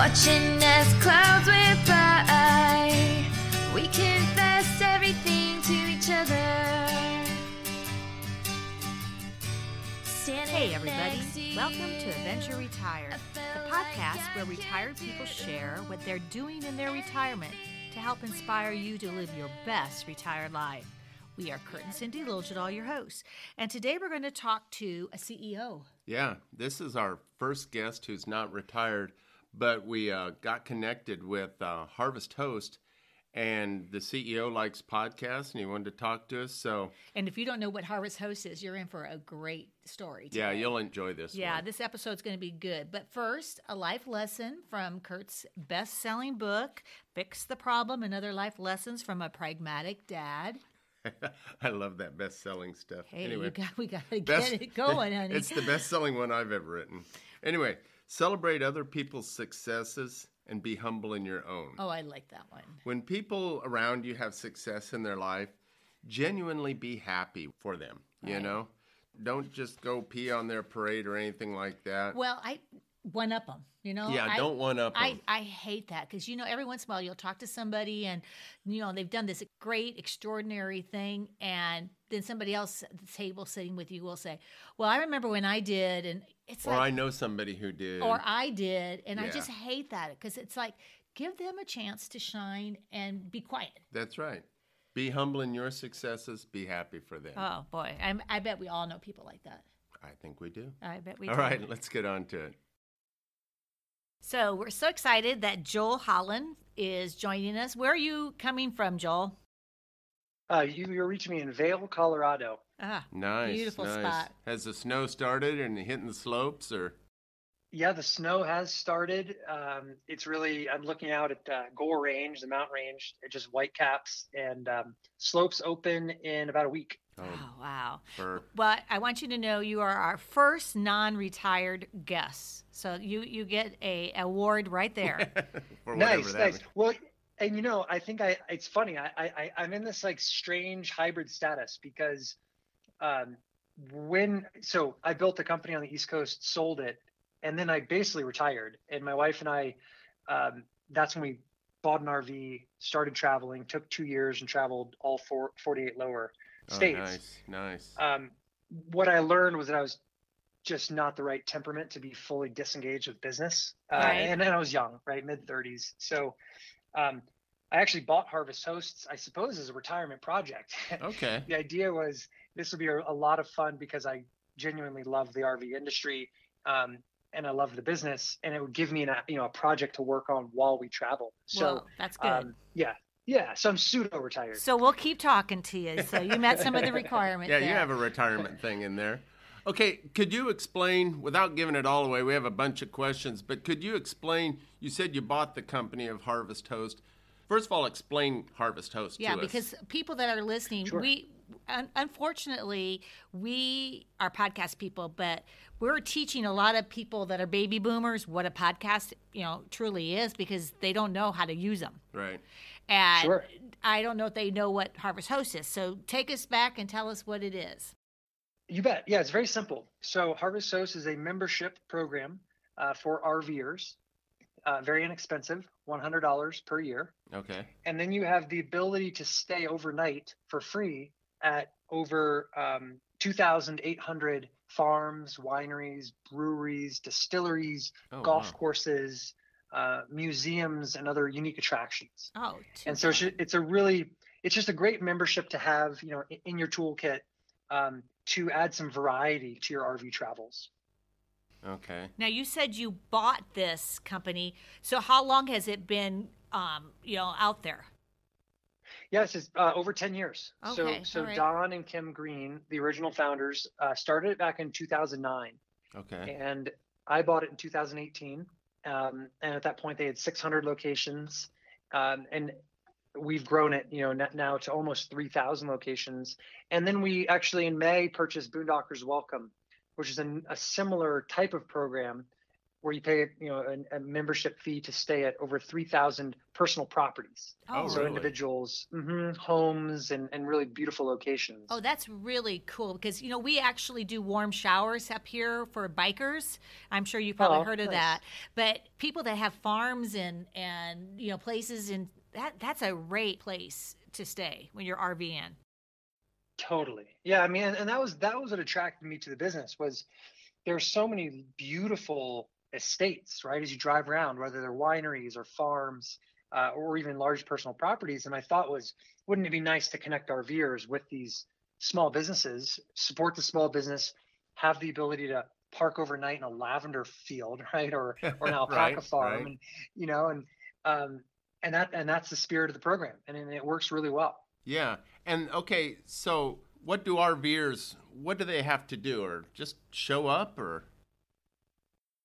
Watching as clouds whip by, we confess everything to each other. Standing Hey, everybody. Welcome to Adventure Retired, the felt like podcast where retired people share what they're doing in their retirement to help inspire you to live your best retired life. We are Kurt and Cindy Liljedahl, your hosts, and today we're going to talk to a CEO. Yeah, this is our first guest who's not retired, but we uh, got connected with uh, Harvest Host, and the CEO likes podcasts, and he wanted to talk to us. So, And if you don't know what Harvest Host is, you're in for a great story. yeah, you'll enjoy this. Yeah, one. this episode's going to be good. But first, a life lesson from Kurt's best selling book, Fix the Problem and Other Life Lessons from a Pragmatic Dad. I love that best-selling stuff. Hey, anyway, got, we got to get best- it going, honey. it's the best-selling one I've ever written. Anyway, celebrate other people's successes and be humble in your own. Oh, I like that one. When people around you have success in their life, genuinely be happy for them. You know, don't just go pee on their parade or anything like that. Well, I one up them. You know. yeah, I, don't one up 'em. I, I hate that because you know every once in a while you'll talk to somebody and you know they've done this great extraordinary thing and then somebody else at the table sitting with you will say, "Well, I remember when I did," and it's or like, I know somebody who did. or I did, and I just hate that because it's like give them a chance to shine and be quiet. That's right. Be humble in your successes. Be happy for them. Oh boy, I, I bet we all know people like that. I think we do. I bet we. All do. right, let's get on to it. So we're so excited that Joel Holland is joining us. Where are you coming from, Joel? Uh, you, you're reaching me in Vail, Colorado. Ah, Nice. Beautiful nice. spot. Has the snow started and hitting the slopes, or Yeah, the snow has started. Um, it's really, I'm looking out at uh, Gore Range, the mountain range. It just white caps and um, slopes open in about a week. oh, oh, wow. for But I want you to know you are our first non-retired guest. So you you get a award right there. for whatever nice, nice. means. Well, and you know, I think I, it's funny. I, I, I'm in this like strange hybrid status because um, when, so I built a company on the East Coast, sold it, and then I basically retired. And my wife and I, um, that's when we bought an RV, started traveling, took two years and traveled all four, 48 lower Oh, states. nice, nice. Um, what I learned was that I was just not the right temperament to be fully disengaged with business. Uh, Right. and then I was young, right, mid 30s. So um, I actually bought Harvest Hosts, I suppose, as a retirement project. okay. the idea was this would be a, a lot of fun because I genuinely love the RV industry um, and I love the business, and it would give me an, you know a project to work on while we travel. So well, that's good. um, yeah, yeah. So I'm pseudo retired. so we'll keep talking to you. So you met some of the requirements. Yeah, you have a retirement thing in there. Okay, could you explain, without giving it all away, we have a bunch of questions, but could you explain? You said you bought the company of Harvest Host. First of all, explain Harvest Host Yeah, to us. because people that are listening, Sure. we un- unfortunately we are podcast people, but we're teaching a lot of people that are baby boomers what a podcast, you know, truly is because they don't know how to use them. Right. And Sure. I don't know if they know what Harvest Host is. So take us back and tell us what it is. You bet. Yeah, it's very simple. So Harvest Host is a membership program uh, for RVers, uh, very inexpensive, $100 per year. Okay. And then you have the ability to stay overnight for free at over um, 2,800 farms, wineries, breweries, distilleries, Oh, golf wow. courses, uh, museums, and other unique attractions. Oh, and so it's, it's a really it's just a great membership to have you know in, in your toolkit um, to add some variety to your rv travels Okay. now you said you bought this company. So how long has it been, um, you know, out there? yes it's uh, over 10 years Okay, so so all right. don and kim green the original founders uh, started it back in 2009 Okay. and i bought it in 2018 um, and at that point they had 600 locations um, and we've grown it you know now to almost 3000 locations. And then we actually in may purchased boondockers welcome which is an, a similar type of program where you pay you know a, a membership fee to stay at over 3,000 personal properties. Oh, so really? individuals, mhm, homes, and and really beautiful locations. Oh, that's really cool because you know we actually do warm showers up here for bikers. I'm sure you've probably Oh, heard of nice. that. But people that have farms and and you know places in that that's a great place to stay when you're RVing. Totally. Yeah, I mean, and, and that was that was what attracted me to the business was there's so many beautiful estates, right? As you drive around, whether they're wineries or farms uh, or even large personal properties. And my thought was, wouldn't it be nice to connect RVers with these small businesses, support the small business, have the ability to park overnight in a lavender field, right, or or an alpaca Right, farm, right. and you know, and um, and that and that's the spirit of the program, and, and it works really well. Yeah. And okay, so what do RVers what do they have to do or just show up or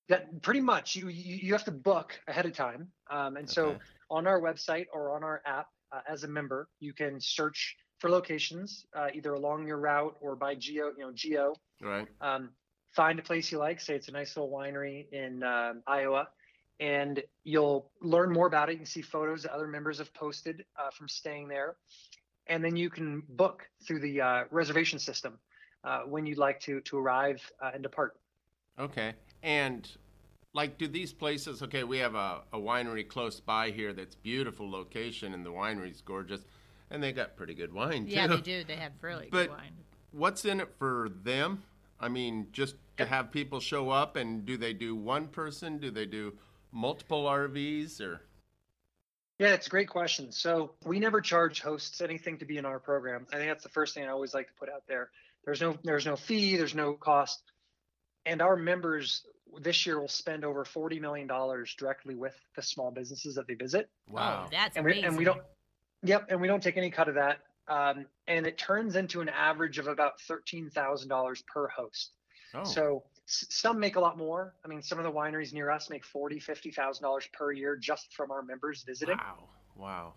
That pretty much you you, have to book ahead of time, um, and so on our website or on our app uh, as a member, you can search for locations uh, either along your route or by geo, you know, geo. right? Um, find a place you like. Say it's a nice little winery in um, Iowa, and you'll learn more about it. You can see photos that other members have posted uh, from staying there, and then you can book through the uh, reservation system uh, when you'd like to to arrive uh, and depart. Okay. And like do these places okay, we have a, a winery close by here that's beautiful location and the winery's gorgeous and they got pretty good wine too. Yeah, they do. They have really But- good wine. What's in it for them? I mean, just to have people show up and do they do one person? Do they do multiple RVs or Yeah, it's a great question. So we never charge hosts anything to be in our program. I think that's the first thing I always like to put out there. There's no there's no fee, there's no cost. And our members this year will spend over forty million dollars directly with the small businesses that they visit. wow. Oh, that's and we amazing. and we don't Yep, and we don't take any cut of that. Um, and it turns into an average of about thirteen thousand dollars per host. oh. So s- some make a lot more. I mean, some of the wineries near us make forty, fifty thousand dollars per year just from our members visiting. wow. Wow.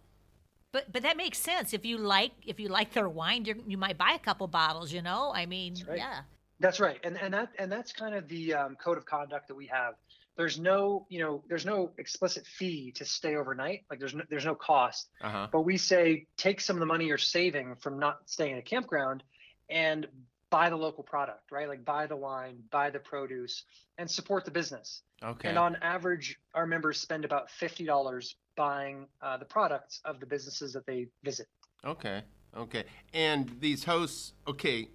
But but that makes sense. If you like if you like their wine, you you might buy a couple bottles. You know, I mean, right. yeah. That's right, and and that and that's kind of the um, code of conduct that we have. There's no, you know, there's no explicit fee to stay overnight. Like there's no, there's no cost. Uh-huh. But we say take some of the money you're saving from not staying at a campground, and buy the local product, right? Like buy the wine, buy the produce, and support the business. Okay. And on average, our members spend about fifty dollars buying uh, the products of the businesses that they visit. Okay. Okay. And these hosts, okay,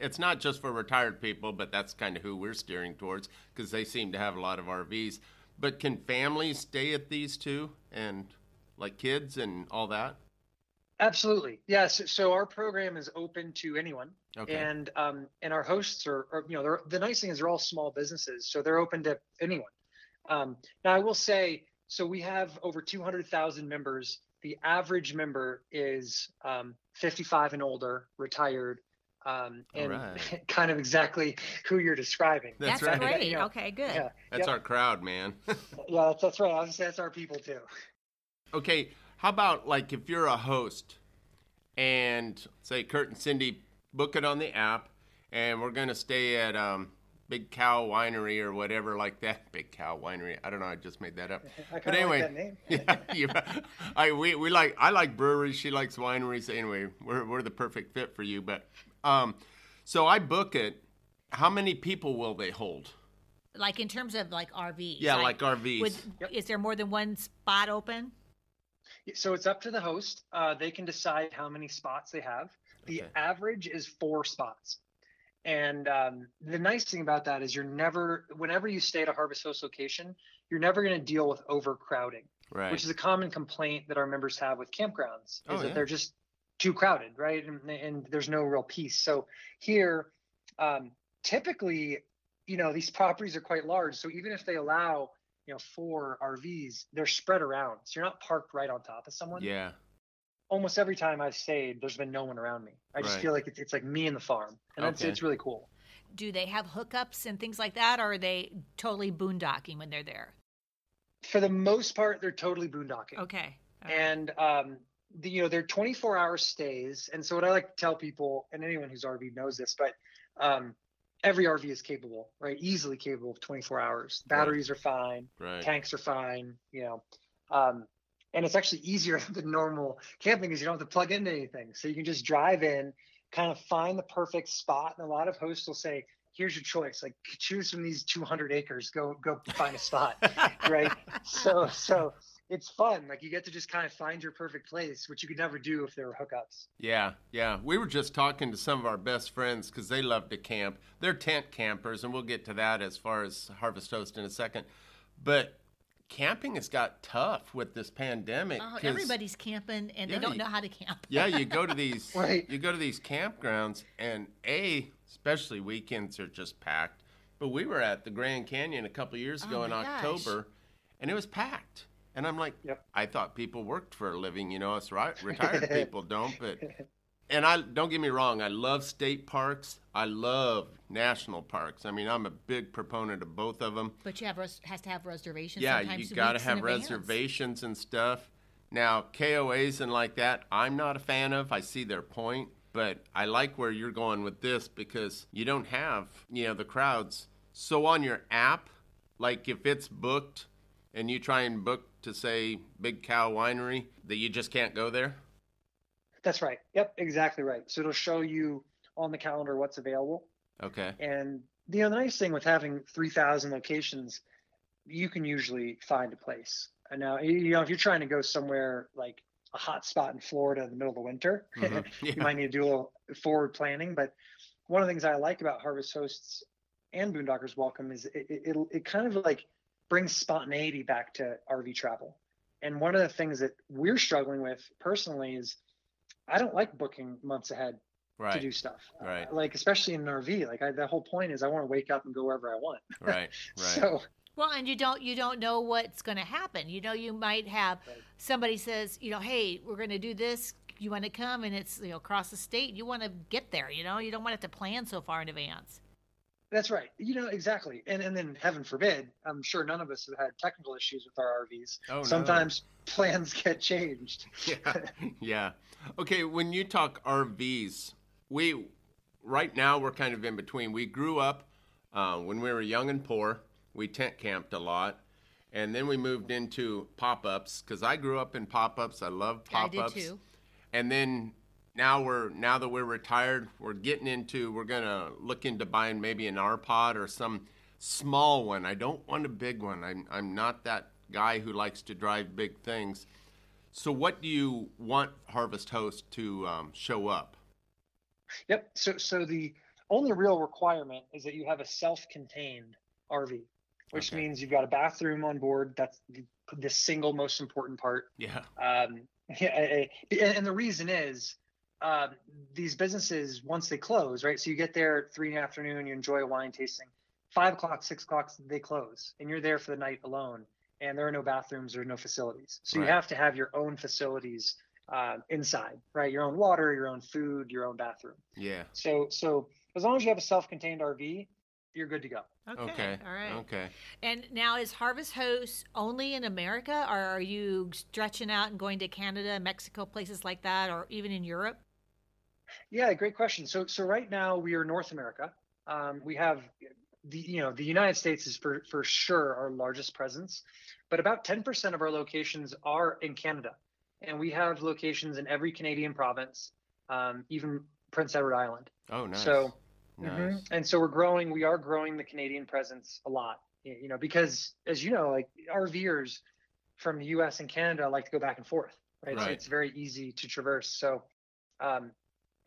it's not just for retired people, but that's kind of who we're steering towards because they seem to have a lot of RVs. But can families stay at these too and like kids and all that? Absolutely, yes. So our program is open to anyone. Okay. and um, and our hosts are, are you know they're, the nice thing is they're all small businesses so they're open to anyone um, now i will say so we have over 200000 members the average member is um, 55 and older retired um, and right. kind of exactly who you're describing That's That's, right. great. Yeah. Okay, good. yeah That's yep. our crowd, man. yeah that's, that's right i was gonna say that's our people too okay. How about like if you're a host and say Kurt and Cindy book it on the app and we're going to stay at um, Big Cow Winery or whatever like that. Big Cow Winery. I don't know. I just made that up. i But kind of anyway, like that name yeah, you, I we, we like I like breweries. She likes wineries. Anyway, we're we're the perfect fit for you. But um, so I book it. How many people will they hold? Like in terms of like RVs. Yeah, like RVs. Would, Yep. Is there more than one spot open? So it's up to the host. Uh, they can decide how many spots they have. The Okay. average is four spots. And um, the nice thing about that is you're never, whenever you stay at a Harvest Host location, you're never going to deal with overcrowding, Right. which is a common complaint that our members have with campgrounds, is Oh, that yeah. they're just too crowded, right? And, and there's no real peace. So here, um, typically, you know, these properties are quite large. So even if they allow, you know, four RVs, they're spread around. So you're not parked right on top of someone yeah. almost every time I've stayed, there's been no one around me. I just Right. feel like it's, it's like me and the farm, and it's, Okay. it's really cool. Do they have hookups and things like that, or are they totally boondocking when they're there? For the most part, they're totally boondocking, Okay. All right. and um, the, you know they're 24 hour stays. And so what I like to tell people, and anyone who's RV knows this, but um, every RV is capable, right? Easily capable of 24 hours. Batteries are fine, Right. tanks are fine, you know. Um, and it's actually easier than normal camping because you don't have to plug into anything. So you can just drive in, kind of find the perfect spot. And a lot of hosts will say, here's your choice. Like choose from these 200 acres, go, go find a spot. right. So, so it's fun. Like you get to just kind of find your perfect place, which you could never do if there were hookups. Yeah, yeah. We were just talking to some of our best friends because they love to camp. They're tent campers, and we'll get to that as far as Harvest Host in a second. But camping has got tough with this pandemic. Oh, 'cause- everybody's camping and Yeah, they don't you- know how to camp. Yeah, you go to these Right. you go to these campgrounds and a especially weekends are just packed. But we were at the Grand Canyon a couple years oh ago Oh in my gosh. October and it was packed. And I'm like, Yep. I thought people worked for a living, you know, us ri- retired people don't, but and I don't get me wrong, I love state parks. I love national parks. I mean, I'm a big proponent of both of them. But you have res- has to have reservations. Yeah, sometimes you got to have reservations and stuff. Now, KOAs and like that, I'm not a fan of. I see their point, but I like where you're going with this because you don't have, you know, the crowds. So on your app, like if it's booked and you try and book to say Big Cow Winery, that you just can't go there? That's right. Yep, exactly right. So it'll show you on the calendar what's available. Okay. And you know, the nice thing with having 3,000 locations, you can usually find a place. And now, you know, if you're trying to go somewhere like a hot spot in Florida in the middle of the winter, Mhm. you might need to do a little forward planning. But one of the things I like about Harvest Hosts and Boondockers Welcome is it, it, it, it kind of like brings spontaneity back to RV travel. And one of the things that we're struggling with personally is I don't like booking months ahead to do stuff. Uh, Right. like especially in an RV, like I, the whole point is I want to wake up and go wherever I want. Right. Right. So Well, and you don't you don't know what's going to happen. You know, you might have Right. somebody says, you know, hey, we're going to do this. You want to come, and it's you know across the state. You want to get there. You know, you don't want to have to plan so far in advance. That's right. You know exactly. And and then heaven forbid, I'm sure none of us have had technical issues with our RVs. Oh, no. Sometimes plans get changed. yeah, yeah. Okay, when you talk RVs, we right now we're kind of in between. We grew up uh, when we were young and poor. We tent camped a lot, and then we moved into pop ups because I grew up in pop ups. I love Yeah, I pop did ups. too. And then now we're now that we're retired, we're getting into we're gonna look into buying maybe an R pod or some small one. I don't want a big one. I'm I'm not that guy who likes to drive big things. So what do you want Harvest Host to um, show up? Yep. So so the only real requirement is that you have a self-contained RV, which Okay. means you've got a bathroom on board. That's the, the single most important part. Yeah. Um, yeah, and the reason is um, these businesses once they close, right? So you get there at three in the afternoon, you enjoy a wine tasting. Five o'clock, six o'clock, they close, and you're there for the night alone. And there are no bathrooms or no facilities, so Right. you have to have your own facilities uh, inside, right? Your own water, your own food, your own bathroom. Yeah. So so as long as you have a self-contained RV, you're good to go. Okay. Okay. All right. Okay. And now is Harvest Host only in America, or are you stretching out and going to Canada, Mexico, places like that, or even in Europe? Yeah, great question. So so right now we are North America. Um, we have the you know the United States is for for sure our largest presence, but about 10% of our locations are in Canada, and we have locations in every Canadian province, um, even Prince Edward Island. Oh, nice. So nice. Mhm. And so we're growing. We are growing the Canadian presence a lot. You know, because as you know, like RVers from the U.S. and Canada like to go back and forth, right? So it's very easy to traverse. So, um,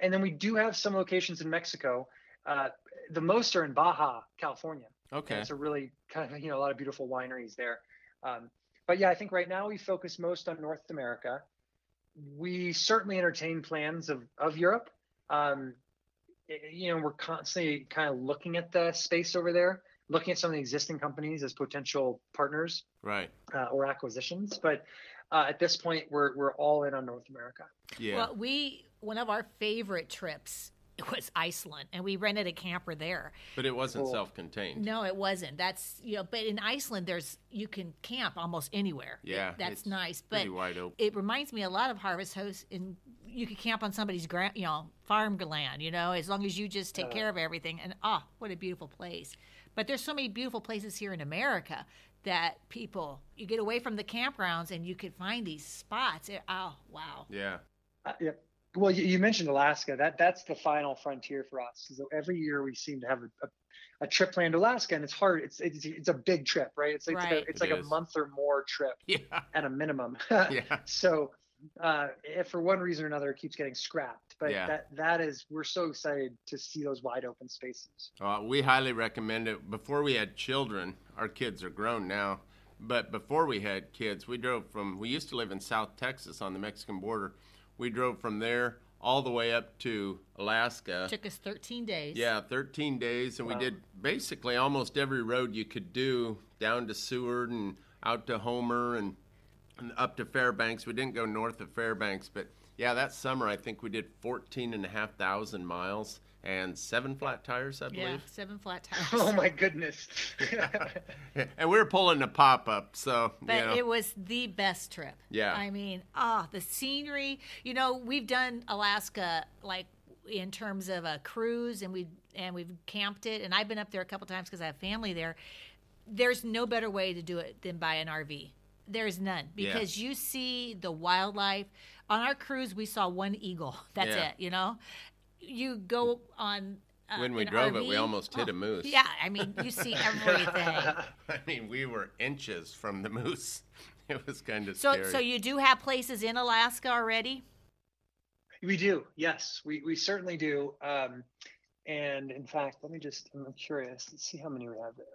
and then we do have some locations in Mexico. Uh, the most are in Baja, California. Okay. It's a really kind of you know a lot of beautiful wineries there. Um, but yeah, I think right now we focus most on North America. We certainly entertain plans of of Europe. Um, i- you know, we're constantly kind of looking at the space over there, looking at some of the existing companies as potential partners Right. uh, or acquisitions. But uh, at this point, we're we're all in on North America. Yeah. Well, we one of our favorite trips was Iceland, and we rented a camper there. but it wasn't Cool. self-contained. No, it wasn't. That's you know, but in Iceland, there's you can camp almost anywhere. Yeah. that's it's nice. But Pretty wide open. it reminds me a lot of Harvest Host in you could camp on somebody's ground, you know, farm land, you know, as long as you just take Uh, care of everything. And ah, what a beautiful place. But there's so many beautiful places here in America that people you get away from the campgrounds and you could find these spots. It- oh, wow. Yeah. Uh, yeah. Well, you, you mentioned Alaska. That that's the final frontier for us. So every year we seem to have a, a, a trip planned to Alaska, and it's hard. It's it's, it's a big trip, right? It's like, it's like Right. a, it's It like a month or more trip Yeah. at a minimum. Yeah. so uh, if for one reason or another it keeps getting scrapped, but Yeah. that that is we're so excited to see those wide open spaces. Uh, we highly recommend it. Before we had children, our kids are grown now, but before we had kids, we drove from, we used to live in South Texas on the Mexican border. We drove from there all the way up to Alaska. Took us 13 days. Yeah, 13 days, and we did basically almost every road you could do down to Seward and out to Homer and, and up to Fairbanks. We didn't go north of Fairbanks, but yeah, that summer I think we did 14 and a half thousand miles and seven flat tires, I believe. Yeah, seven flat tires. Oh my goodness. and we were pulling the pop up, so But you know. it was the best trip. Yeah. I mean, ah, the scenery. You know, we've done Alaska like in terms of a cruise, and we and we've camped it, and I've been up there a couple times because I have family there. There's no better way to do it than by an RV. There's none Yeah. because you see the wildlife. On our cruise, we saw one eagle. That's Yeah. it. You know, you go on. Uh, when we an drove it, we RV, almost hit oh, a moose. Yeah, I mean, you see everything. I mean, we were inches from the moose. It was kind of So, scary. so you do have places in Alaska already? We do, yes, we, we certainly do. Um, and in fact, let me just, I'm curious, let's see how many we have there.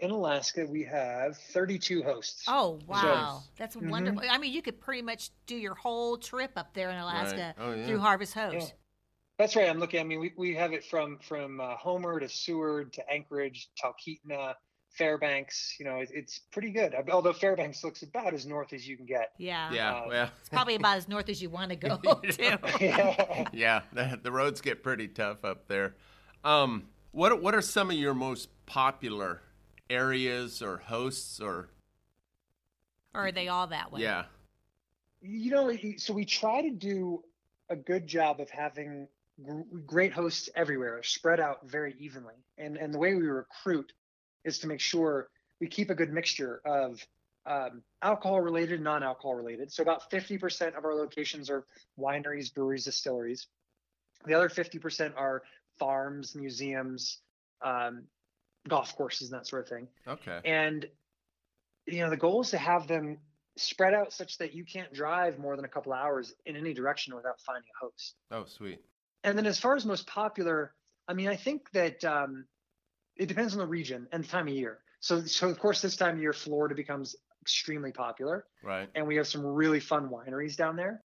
In Alaska, we have 32 hosts. Oh wow, So, that's Mhm. wonderful. I mean, you could pretty much do your whole trip up there in Alaska Oh, yeah. through Harvest Host. Yeah. That's right. I'm looking. I mean, we, we have it from from uh, Homer to Seward to Anchorage, Talkeetna, Fairbanks. You know, it, it's pretty good. Although Fairbanks looks about as north as you can get. Yeah, yeah, uh, well, it's probably about as north as you want to go to. yeah. yeah, the, the roads get pretty tough up there. Um, what what are some of your most popular areas or hosts or Or are they all that way? yeah? you know so we try to do a good job of having gr- great hosts everywhere spread out very evenly. And and the way we recruit is to make sure we keep a good mixture of um, alcohol related non-alcohol related. So about 50% of our locations are wineries breweries distilleries. The other 50% are farms museums um, golf courses and that sort of thing. Okay. and you know the goal is to have them spread out such that you can't drive more than a couple hours in any direction without finding a host. Oh, sweet. And then as far as most popular i mean i think that um, it depends on the region and the time of year so so of course this time of year florida becomes extremely popular Right. and we have some really fun wineries down there.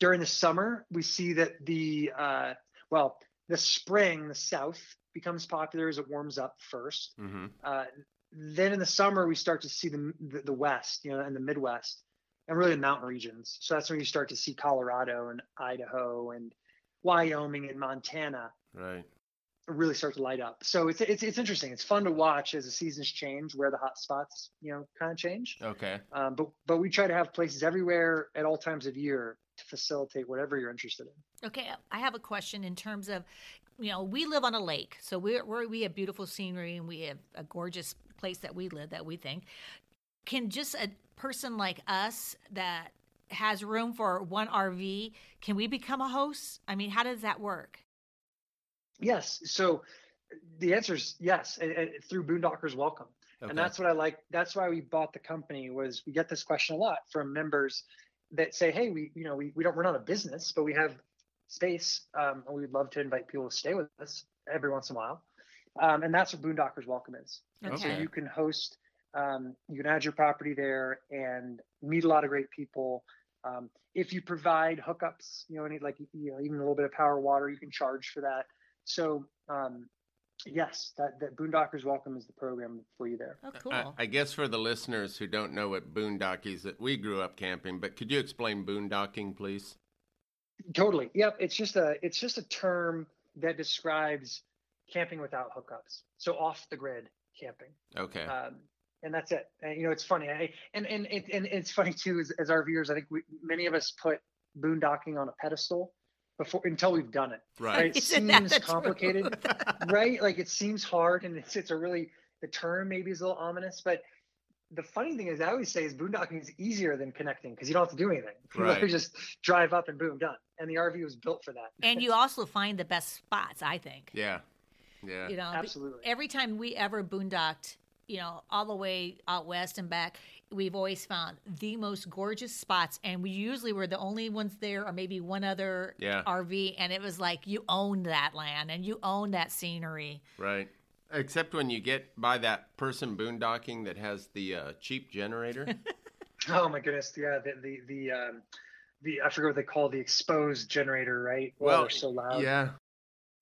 During the summer, we see that the uh, well, the spring, the south becomes popular as it warms up first. Mm-hmm. Uh, then in the summer, we start to see the, the the west, you know, and the Midwest, and really the mountain regions. So that's when you start to see Colorado and Idaho and Wyoming and Montana Right. really start to light up. So it's it's it's interesting. It's fun to watch as the seasons change, where the hot spots, you know, kind of change. Okay. Um, but but we try to have places everywhere at all times of year to facilitate whatever you're interested in. Okay, I have a question in terms of, you know, we live on a lake, so we're, we're we have beautiful scenery and we have a gorgeous place that we live that we think. Can just a person like us that has room for one RV, can we become a host? I mean, how does that work? Yes. So the answer is yes. And, and through Boondockers Welcome, Okay. and that's what I like. That's why we bought the company. Was we get this question a lot from members that say, "Hey, we you know we we don't we're not a business, but we have space, um, and we'd love to invite people to stay with us every once in a while." Um, and that's what Boondockers Welcome is. Okay. So you can host, um, you can add your property there and meet a lot of great people. Um, if you provide hookups, you know, any like you know, even a little bit of power water, you can charge for that. So um, yes, that that Boondockers Welcome is the program for you there. Oh, cool. I, I guess for the listeners who don't know what boondocking is, that we grew up camping, but could you explain boondocking, please? Totally. Yep. It's just a it's just a term that describes camping without hookups. So off the grid camping. Okay. um, and that's it. And, you know, it's funny. I, and and it, and it's funny too. As, as RVers, I think we, many of us put boondocking on a pedestal before until we've done it. Right. It Isn't seems complicated, right? Like it seems hard, and it's it's a really the term maybe is a little ominous, but the funny thing is, I always say is boondocking is easier than connecting because you don't have to do anything. You Right. literally just drive up and boom, done. And the RV was built for that. And you also find the best spots, I think. Yeah. Yeah. You know, Absolutely. every time we ever boondocked, you know, all the way out west and back, we've always found the most gorgeous spots, and we usually were the only ones there, or maybe one other Yeah. RV, and it was like you owned that land and you owned that scenery. Right. Except when you get by that person boondocking that has the uh, cheap generator. Oh my goodness, yeah, the the the um, the I forget what they call the exposed generator, right? Well, they're so loud. Yeah.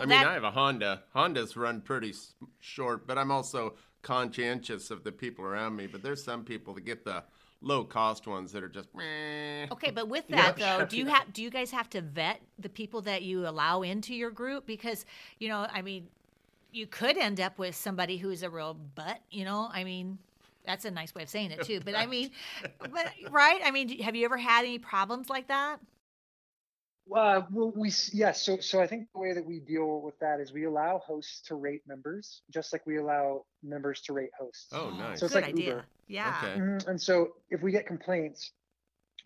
I mean, That- I have a Honda. Hondas run pretty short, but I'm also conscientious of the people around me. But there's some people that get the low cost ones that are just meh. Okay, but with Yeah, that though, yeah, do you have do you guys have to vet the people that you allow into your group? Because you know, I mean, you could end up with somebody who's a real butt. You know, I mean, that's a nice way of saying it too. But I mean, but right? I mean, have you ever had any problems like that? Uh, well, we s- yes. so so I think the way that we deal with that is we allow hosts to rate members, just like we allow members to rate hosts. Oh, nice. So it's Good like idea. Uber. Yeah. Okay. Mhm, And so if we get complaints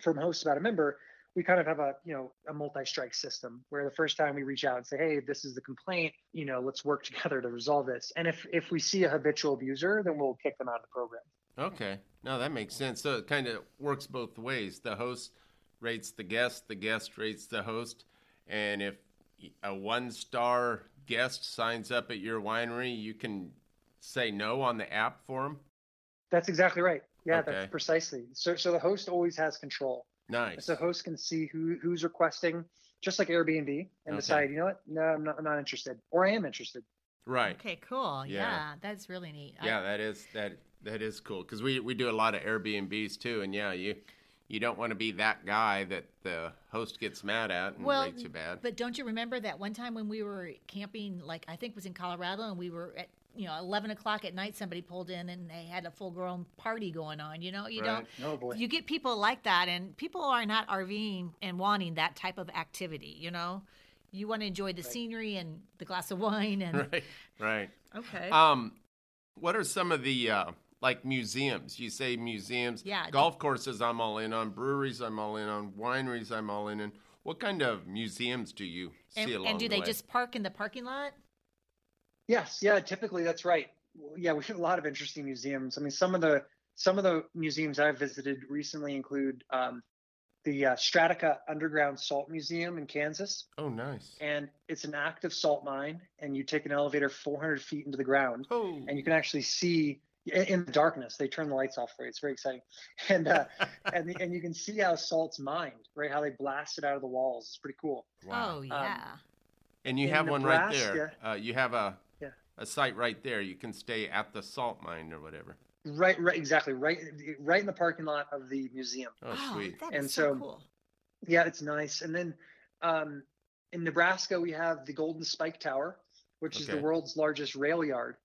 from hosts about a member, we kind of have a you know a multi-strike system where the first time we reach out and say, hey, this is the complaint, you know, let's work together to resolve this. And if if we see a habitual abuser, then we'll kick them out of the program. Okay. No, that makes sense. So it kind of works both ways. The host rates the guest, the guest rates the host. And if a one star guest signs up at your winery, you can say no on the app for them. That's exactly right. Yeah, Okay. that's precisely. So so the host always has control. Nice. So host can see who who's requesting, just like Airbnb, and Okay. decide, you know what, no, I'm not, I'm not interested, or I am interested. right. Okay, cool. Yeah. Yeah, that's really neat. I- Yeah, that is that that is cool because we we do a lot of Airbnbs too, and yeah, you you don't want to be that guy that the host gets mad at and well, rates you bad. but don't you remember that one time when we were camping? Like I think it was in Colorado, and we were at you know eleven o'clock at night. Somebody pulled in, and they had a full grown party going on. You know, you Right. don't. Oh boy. You get people like that, and people are not RVing and wanting that type of activity. You know, you want to enjoy the scenery and the glass of wine. And right, right. okay, Um, what are some of the uh, like museums? You say museums. Yeah. Golf courses, I'm all in on. Breweries, I'm all in on. Wineries, I'm all in on. What kind of museums do you see and, along and do the they way? just park in the parking lot? Yes, yeah, typically that's right. Yeah, we have a lot of interesting museums. I mean, some of the some of the museums I've visited recently include um, the uh, Strataca Underground Salt Museum in Kansas, Oh, nice. and it's an active salt mine. And you take an elevator 400 feet into the ground, Oh, and you can actually see in, in the darkness. They turn the lights off for you. It's very exciting, and uh, and and you can see how salt's mined, right? How they blast it out of the walls. It's pretty cool. wow. Oh yeah. and you in have one right there. Uh, you have a Yeah. a site right there. You can stay at the salt mine or whatever. Right, right, exactly. Right, right in the parking lot of the museum. Oh, oh, sweet. that is And so so- cool. Yeah, it's nice. And then um, in Nebraska, we have the Golden Spike Tower, which is the world's largest rail yard.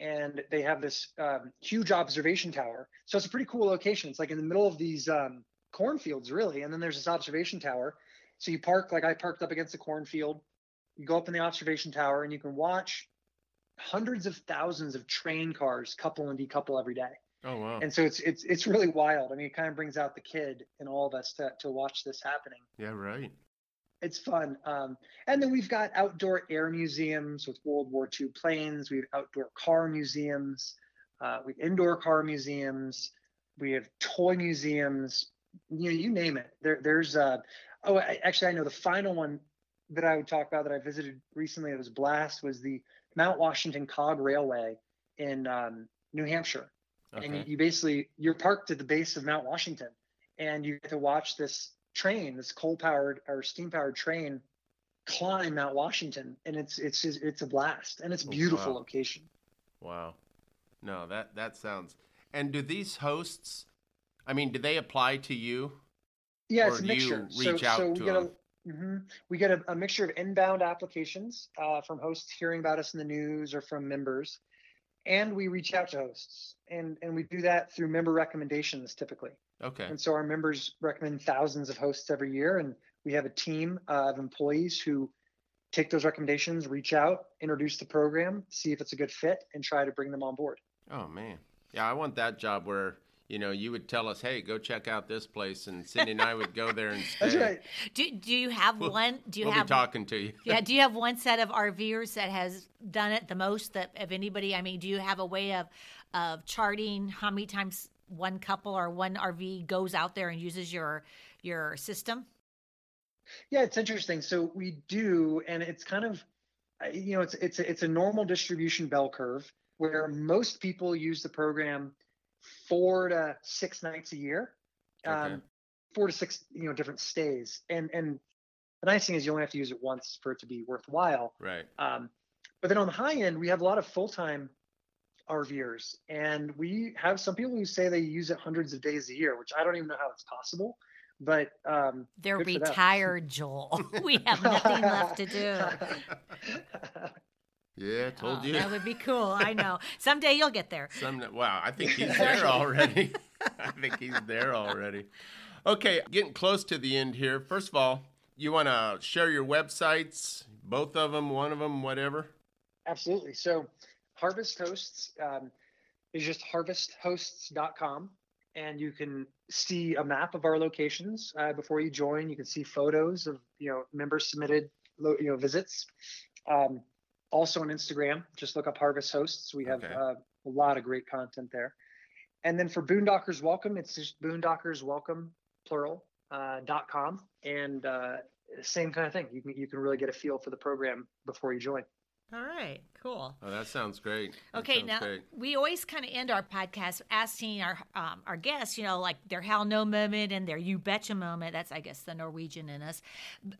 And they have this um, huge observation tower. So it's a pretty cool location. It's like in the middle of these um, cornfields, really. And then there's this observation tower. So you park, like I parked up against the cornfield. You go up in the observation tower and you can watch hundreds of thousands of train cars couple and decouple every day Oh, wow. and so it's it's it's really wild. I mean, it kind of brings out the kid in all of us to to watch this happening. yeah, right. It's fun. Um, and then we've got outdoor air museums with World War II planes. We have outdoor car museums. Uh, we have indoor car museums. We have toy museums. You know, you name it. There, there's. Uh, oh, I, actually, I know the final one that I would talk about that I visited recently. It was blast. Was the Mount Washington Cog Railway in um, New Hampshire okay. and you, you basically you're parked at the base of Mount Washington, and you get to watch this train, this coal-powered or steam-powered train, climb Mount Washington, and it's it's just- it's a blast, and it's a Oh, beautiful wow. location. Wow. No, that that sounds. And do these hosts? I mean, do they apply to you? Yeah, Or it's a mixture. reach so out so we to get a mhm. we get a, a mixture of inbound applications uh, from hosts hearing about us in the news or from members, and we reach out to hosts, and and we do that through member recommendations typically. Okay. And so our members recommend thousands of hosts every year, and We have a team uh, of employees who take those recommendations, reach out, introduce the program, see if it's a good fit, and try to bring them on board. Oh man, yeah, I want that job where you know you would tell us, hey, go check out this place, and Cindy and I would go there and stay. That's right. Do, do you have We'll- one? Do you we'll have be talking to you. yeah? Do you have one set of RVers that has done it the most that of anybody? I mean, do you have a way of of charting how many times one couple or one RV goes out there and uses your your system? Yeah, it's interesting. So we do, and it's kind of, you know, it's it's a, it's a normal distribution bell curve where most people use the program four to six nights a year, um, four to six, you know, different stays. And and the nice thing is you only have to use it once for it to be worthwhile. Right. Um, but then on the high end, we have a lot of full time RVers, and we have some people who say they use it hundreds of days a year, which I don't even know how it's possible. But um, They're Good for them. retired, Joel. we have nothing left to do. Yeah, told Oh, you. That would be cool. I know. Someday you'll get there. Some, wow, I think he's there already. I think he's there already. Okay, getting close to the end here. First of all, you want to share your websites, both of them, one of them, whatever. Absolutely. So Harvest Hosts um, is just harvesthosts.com. And you can see a map of our locations uh, before you join. You can see photos of you know members submitted you know visits. Um, also on Instagram, just look up Harvest Hosts. We have Okay. uh, a lot of great content there. And then for Boondockers Welcome, it's just Boondockers Welcome plural uh, dot com, and uh, same kind of thing. You can you can really get a feel for the program before you join. All right. Cool. Oh, that sounds great. That Okay, sounds now great. we always kind of end our podcast asking our um, our guests, you know, like their hell no moment and their you betcha moment. That's I guess the Norwegian in us,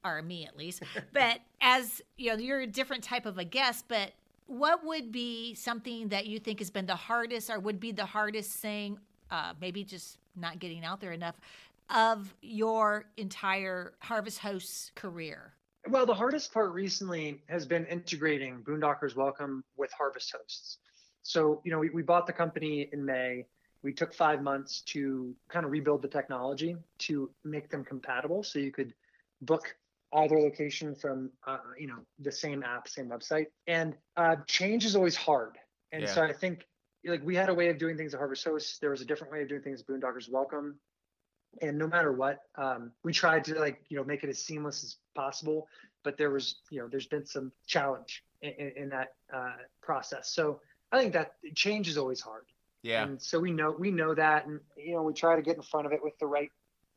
or me at least. but as you know, you're a different type of a guest. But what would be something that you think has been the hardest, or would be the hardest thing? Uh, maybe just not getting out there enough of your entire Harvest Hosts career. Well, the hardest part recently has been integrating Boondockers Welcome with Harvest Hosts. So, you know, we, we bought the company in May. We took five months to kind of rebuild the technology to make them compatible so you could book either location from, uh, you know, the same app, same website. And uh, change is always hard. And Yeah. so I think like we had a way of doing things at Harvest Hosts. There was a different way of doing things at Boondockers Welcome and no matter what um, we tried to like you know make it as seamless as possible but there was you know there's been some challenge in, in, in that uh, process so i think that change is always hard Yeah. and so we know we know that and you know we try to get in front of it with the right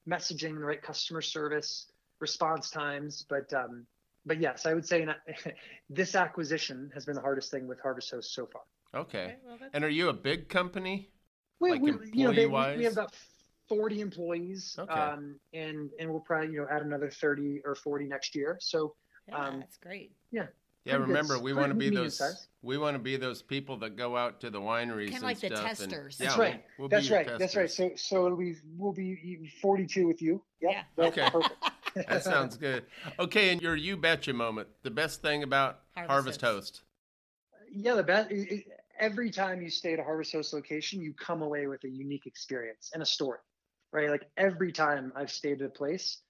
messaging the right customer service response times but um but yes i would say not, this acquisition has been the hardest thing with harvest host so far Okay. And are you a big company? we, Like we, you know, they- employee-wise? we have about 40 employees, Okay. um, and and we'll probably you know add another 30 or 40 next year. So Yeah, Um, that's great. Yeah, yeah, good remember we want to be those size. we want to be those people that go out to the wineries Kinda and like the stuff. and- testers. yeah, that's we'll- right. we'll that's your right. That's right. So so it'll be we'll be 42 with you. Yep, Yeah. that's Okay. Perfect. That sounds good. Okay, and your you betcha moment. The best thing about Harvest Harvest, Host. Host. yeah, the best. It, it- every time you stay at a Harvest Host location, you come away with a unique experience and a story, right? Like every time I've stayed at a place,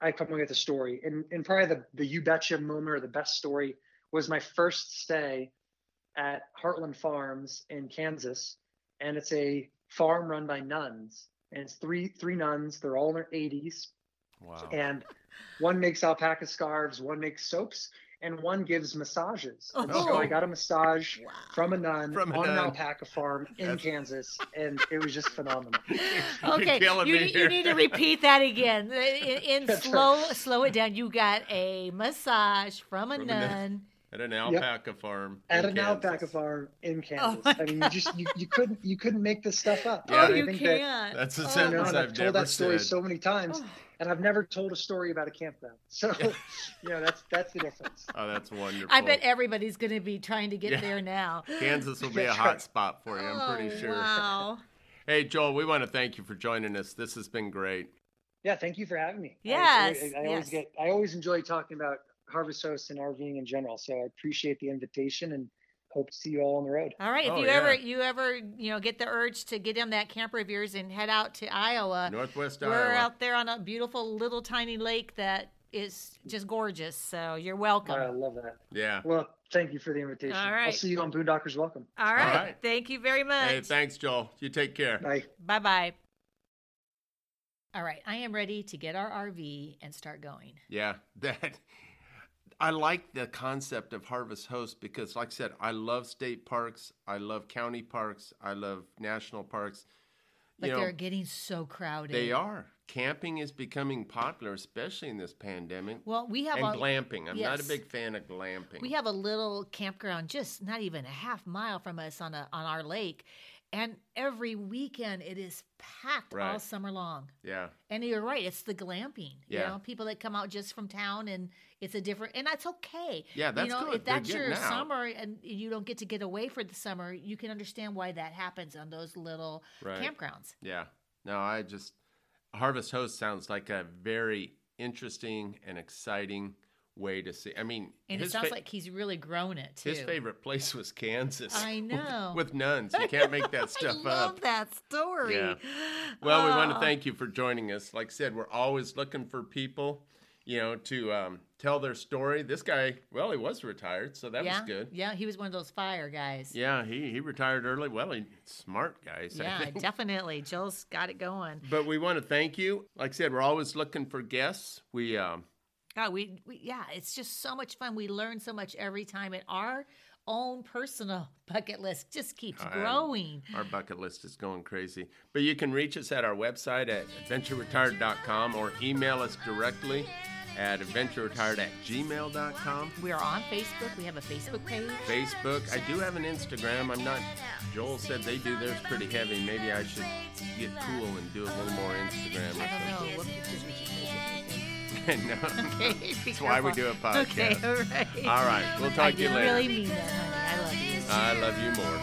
I come away with a story. And and probably the the you betcha moment or the best story was my first stay at Heartland Farms in Kansas, and it's a farm run by nuns, and it's three three nuns. They're all in their 80s, Wow. and one makes alpaca scarves, one makes soaps, and one gives massages. And so Oh. I got a massage Wow. from a nun From a on an alpaca farm in That's- Kansas, and it was just phenomenal. You're Okay, you, me you need to repeat that again. In, in slow, slow it down. You got a massage from a From a nun. Nun. At an alpaca farm. At an Kansas. alpaca farm in oh Kansas. Oh I mean, you just you, you couldn't you couldn't make this stuff up. Yeah. oh, you can't. That's the Oh, you know, I've I've never told that story said. so many times, Oh. and I've never told a story about a campground. So, you know, that's that's the difference. Oh, that's wonderful. I bet everybody's going to be trying to get Yeah. there now. Kansas will be a hot right. spot for you. I'm oh, pretty Oh, sure. Wow. Hey, Joel, we want to thank you for joining us. This has been great. Yeah, thank you for having me. I- Yes, I, I, always yes. get I always enjoy talking about Harvest Host and RVing in general. So I appreciate the invitation and hope to see you all on the road. All right. If Oh, you yeah. ever you ever you know get the urge to get in that camper of yours and head out to Iowa, Northwest Iowa. we're out there on a beautiful little tiny lake that is just gorgeous. So you're welcome. Oh, I love that. Yeah. Well, thank you for the invitation. All I'll see you on Boondockers Welcome. All right. right. Thank you very much. Hey, thanks, Joel. You take care. Bye. Bye bye. All right, I am ready to get our RV and start going. Yeah, that. I like the concept of Harvest Host because, like I said, I love state parks, I love county parks, I love national parks. But you know, they're getting so crowded. they are. Camping is becoming popular, especially in this pandemic. Well, we have and a glamping. I'm not a big fan of glamping. we have a little campground just not even a half mile from us on a on our lake, and every weekend it is packed all summer long. yeah, And you're right, it's the glamping. You Yeah. know, people that come out just from town and it's a different and that's okay. Yeah, that's you know, good. if They're that's your summer and you don't get to get away for the summer, you can understand why that happens on those little Right. campgrounds. yeah. No, I just Harvest Host sounds like a very interesting and exciting way to see. I mean, And it sounds fa- like he's really grown it too. his favorite place was Kansas. I know. with, nuns. You can't make that stuff I love up. that story. Yeah. Well, we want to Oh. thank you for joining us. Like I said, we're always looking for people, you know, to um, tell their story. This guy, well, he was retired, so that yeah, was good. Yeah, he was one of those fire guys. Yeah, he, he retired early. Well, he smart guys. Yeah, definitely. Joel's got it going. But we want to thank you. Like I said, we're always looking for guests. We um, God, we, we yeah, it's just so much fun. We learn so much every time, and our own personal bucket list just keeps growing. our bucket list is going crazy. But you can reach us at our website at adventureretired.com or email us directly at adventureretired at gmail.com. We are on Facebook. We have a Facebook page. Facebook. I do have an Instagram. I'm not. Joel said they do theirs pretty heavy. Maybe I should get cool and do a little more Instagram I don't know no. Okay, be That's why we do careful. a Okay, podcast. all right. All right. We'll I talk to you didn't later. really mean that, honey. I love you. I love you more.